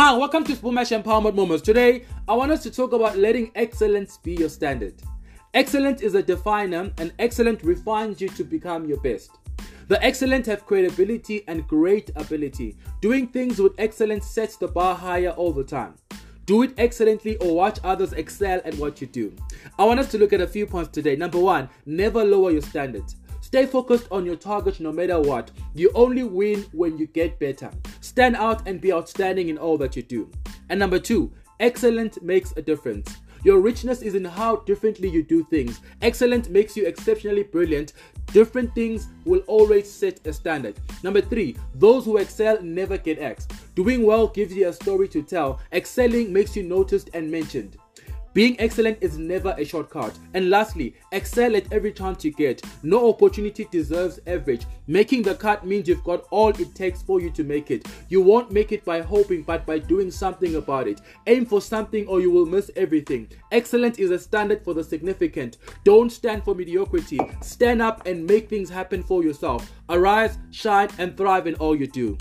Hi, welcome to Spoonmash Empowerment Moments. Today, I want us to talk about letting excellence be your standard. Excellence is a definer, and excellent refines you to become your best. The excellent have credibility and great ability. Doing things with excellence sets the bar higher all the time. Do it excellently or watch others excel at what you do. I want us to look at a few points today. Number one, never lower your standards. Stay focused on your target no matter what. You only win when you get better. Stand out and be outstanding in all that you do. And number two, excellence makes a difference. Your richness is in how differently you do things. Excellent makes you exceptionally brilliant. Different things will always set a standard. Number three, those who excel never get axed. Doing well gives you a story to tell. Excelling makes you noticed and mentioned. Being excellent is never a shortcut. And lastly, excel at every chance you get. No opportunity deserves average. Making the cut means you've got all it takes for you to make it. You won't make it by hoping, but by doing something about it. Aim for something or you will miss everything. Excellence is a standard for the significant. Don't stand for mediocrity. Stand up and make things happen for yourself. Arise, shine, and thrive in all you do.